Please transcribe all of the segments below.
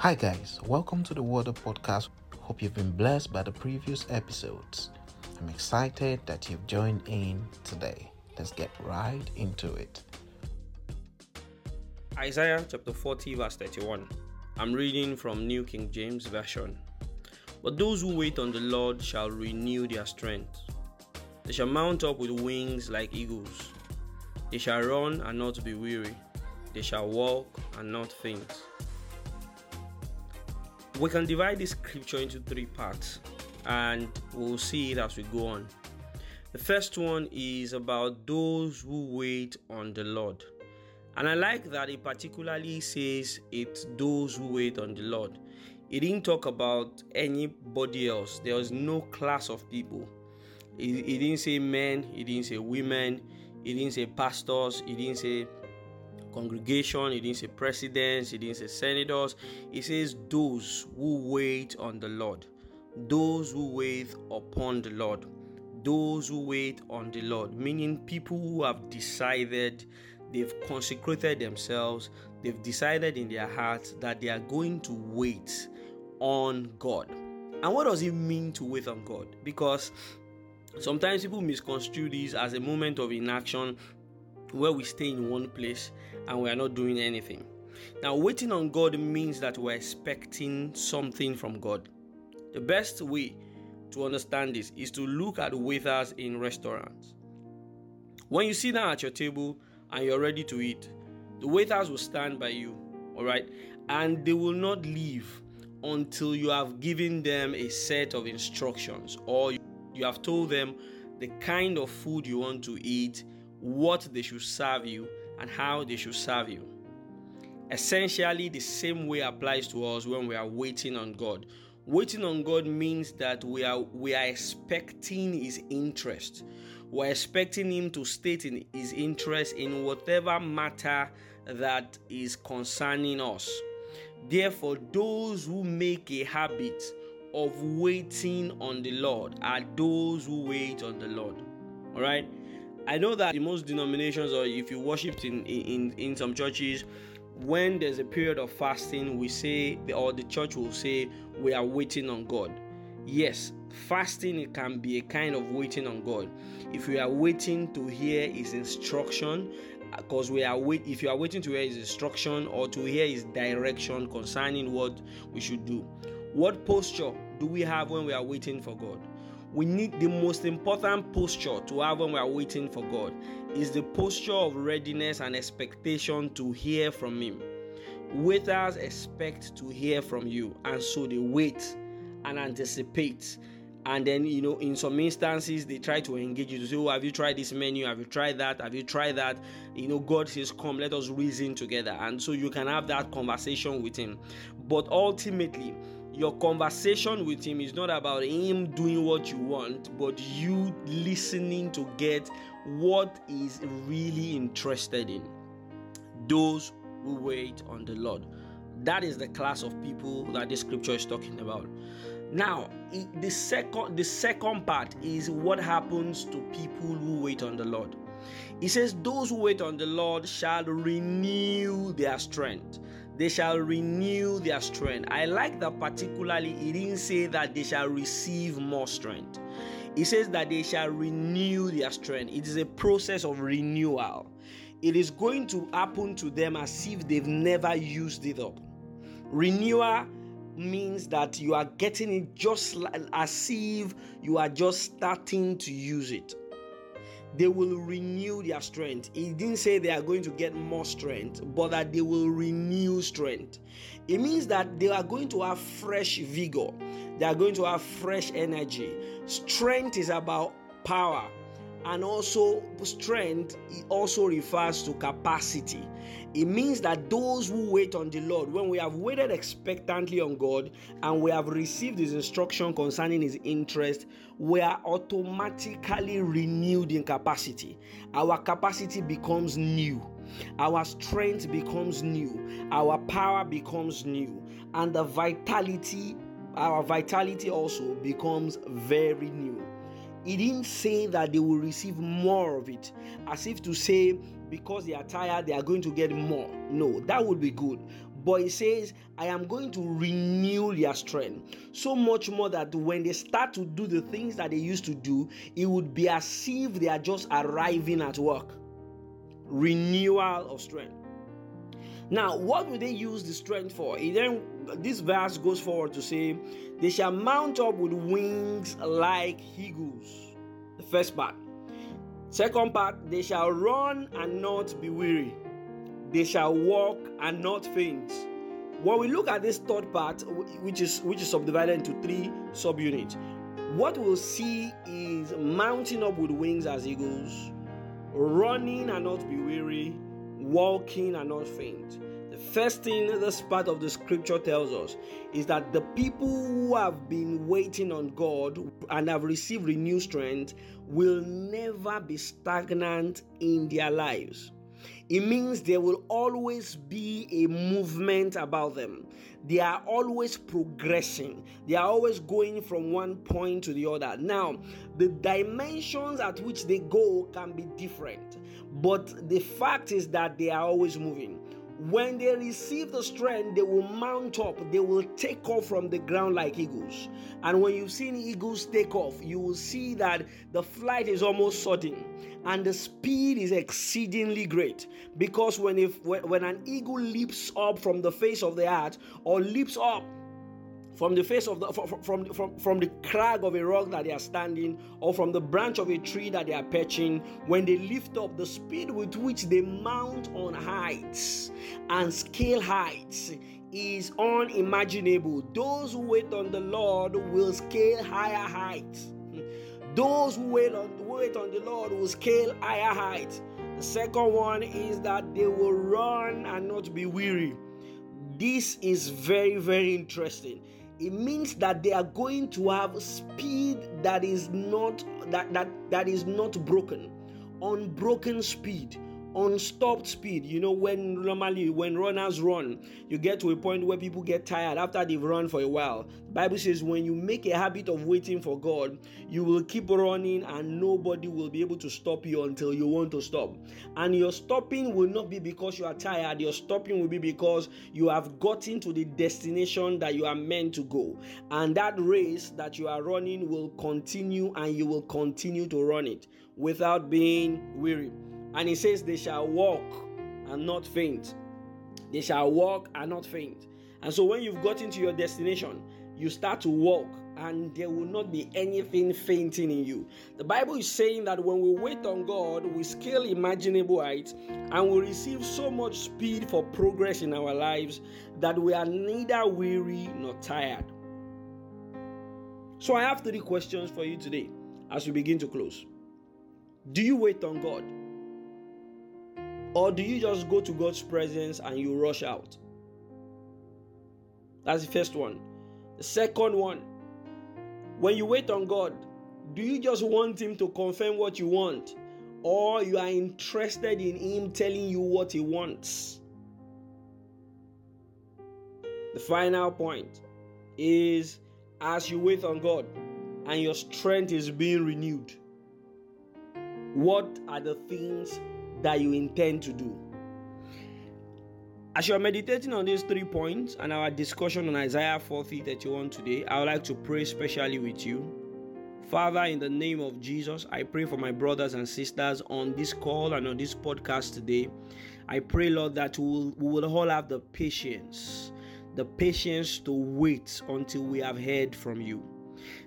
Hi, guys, welcome to the Water Podcast. Hope you've been blessed by the previous episodes. I'm excited that you've joined in today. Let's get right into it. Isaiah chapter 40, verse 31. I'm reading from New King James Version. But those who wait on the Lord shall renew their strength. They shall mount up with wings like eagles. They shall run and not be weary. They shall walk and not faint. We can divide this scripture into three parts and we'll see it as we go on. The first one is about those who wait on the Lord. And I like that it particularly says it's those who wait on the Lord. It didn't talk about anybody else. There was no class of people. It didn't say men, it didn't say women, it didn't say pastors, it didn't say congregation, he didn't say presidents, he didn't say senators. He says those who wait on the Lord. Those who wait upon the Lord. Those who wait on the Lord, meaning people who have decided they've consecrated themselves, they've decided in their hearts that they are going to wait on God. And what does it mean to wait on God? Because sometimes people misconstrue this as a moment of inaction where we stay in one place and we are not doing anything. Now, waiting on God means that we're expecting something from God. The best way to understand this is to look at waiters in restaurants. When you sit down at your table and you're ready to eat, the waiters will stand by you, all right, and they will not leave until you have given them a set of instructions or you have told them the kind of food you want to eat, what they should serve you, and how they should serve you. Essentially, the same way applies to us when we are waiting on God. Waiting on God means that we are we are expecting His interest. We're expecting Him to state in His interest in whatever matter that is concerning us. Therefore, those who make a habit of waiting on the Lord are those who wait on the Lord. All right. I know that in most denominations, or if you worshipped in in in some churches, when there's a period of fasting, we say, or the church will say, we are waiting on God. Yes, fasting can be a kind of waiting on God. If we are waiting to hear His instruction, uh, because we are wait, if you are waiting to hear His instruction or to hear His direction concerning what we should do, what posture do we have when we are waiting for God? We need the most important posture to have when we are waiting for God is the posture of readiness and expectation to hear from Him. Waiters expect to hear from you, and so they wait and anticipate. And then, you know, in some instances, they try to engage you to say, Oh, have you tried this menu? Have you tried that? Have you tried that? You know, God says, Come, let us reason together. And so you can have that conversation with Him. But ultimately, your conversation with him is not about him doing what you want, but you listening to get what is really interested in. Those who wait on the Lord. That is the class of people that this scripture is talking about. Now, the second the second part is what happens to people who wait on the Lord. He says, Those who wait on the Lord shall renew their strength they shall renew their strength. I like that particularly, he didn't say that they shall receive more strength. He says that they shall renew their strength. It is a process of renewal. It is going to happen to them as if they've never used it up. Renewal means that you are getting it just as if you are just starting to use it they will renew their strength. He didn't say they are going to get more strength, but that they will renew strength. It means that they are going to have fresh vigor, they are going to have fresh energy. Strength is about power, and also strength it also refers to capacity. It means that those who wait on the lord when we have waited expectantly on god and we have received his instruction concerning his interest we are automatically renewed in capacity. Our capacity becomes new. Our strength becomes new. Our power becomes new. And the vitality our vitality also becomes very new he didn't say that they will receive more of it, as if to say, because they are tired, they are going to get more. No, that would be good. but he says, I am going to renew their strength. So much more that when they start to do the things that they used to do, it would be as if they are just arriving at work. Renewal of strength. Now, what will they use the strength for? It then this verse goes forward to say, They shall mount up with wings like eagles. The first part. Second part, they shall run and not be weary. They shall walk and not faint. When we look at this third part, which is which is subdivided into three subunits, what we'll see is mounting up with wings as eagles, running and not be weary, walking and not faint. The first thing this part of the scripture tells us is that the people who have been waiting on God and have received renewed strength will never be stagnant in their lives. It means there will always be a movement about them. They are always progressing. They are always going from one point to the other. Now, the dimensions at which they go can be different, but the fact is that they are always moving. When they receive the strength, they will mount up, they will take off from the ground like eagles. And when you've seen eagles take off, you will see that the flight is almost sudden and the speed is exceedingly great. Because when, if, when when an eagle leaps up from the face of the earth or leaps up from the face of the from, from, from, from the crag of a rock that they are standing or from the branch of a tree that they are perching when they lift up the speed with which they mount on heights and scale heights is unimaginable. Those who wait on the lord will scale higher heights. Those who wait on, wait on the lord will scale higher heights. The second one is that they will run and not be weary. This is very very interesting it means that they are going to have speed that is not that that, that is not broken. Unbroken speed unstopped speed. You know, when normally when runners run, you get to a point where people get tired after they've run for a while. The Bible says when you make a habit of waiting for God, you will keep running and nobody will be able to stop you until you want to stop. And your stopping will not be because you are tired, your stopping will be because you have gotten to the destination that you are meant to go. And that race that you are running will continue and you will continue to run it without being weary. And he says, They shall walk and not faint. They shall walk and not faint. And so when you've gotten to your destination, you start to walk and there will not be anything fainting in you. The Bible is saying that when we wait on God, we scale imaginable heights and we receive so much speed for progress in our lives that we are neither weary nor tired. So I have three questions for you today as we begin to close. Do you wait on God? Or do you just go to God's presence and you rush out? That's the first one. The second one, when you wait on God, do you just want Him to confirm what you want? Or you are interested in Him telling you what He wants? The final point is as you wait on God and your strength is being renewed, what are the things that you intend to do. As you are meditating on these three points and our discussion on Isaiah 40 31 today, I would like to pray specially with you. Father, in the name of Jesus, I pray for my brothers and sisters on this call and on this podcast today. I pray, Lord, that we will, we will all have the patience, the patience to wait until we have heard from you,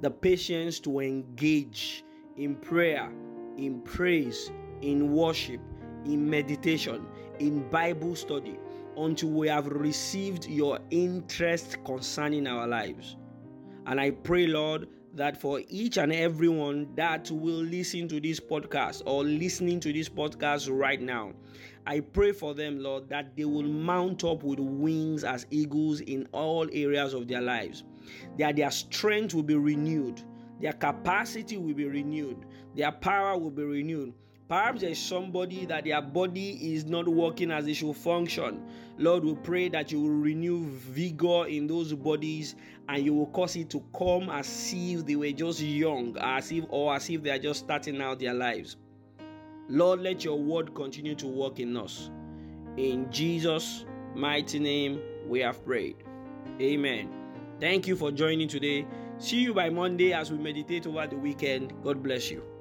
the patience to engage in prayer, in praise, in worship, in meditation, in Bible study, until we have received your interest concerning our lives. And I pray, Lord, that for each and everyone that will listen to this podcast or listening to this podcast right now, I pray for them, Lord, that they will mount up with wings as eagles in all areas of their lives, that their strength will be renewed, their capacity will be renewed, their power will be renewed, Perhaps there's somebody that their body is not working as it should function. Lord, we pray that you will renew vigor in those bodies and you will cause it to come as if they were just young, as if or as if they are just starting out their lives. Lord, let your word continue to work in us. In Jesus' mighty name, we have prayed. Amen. Thank you for joining today. See you by Monday as we meditate over the weekend. God bless you.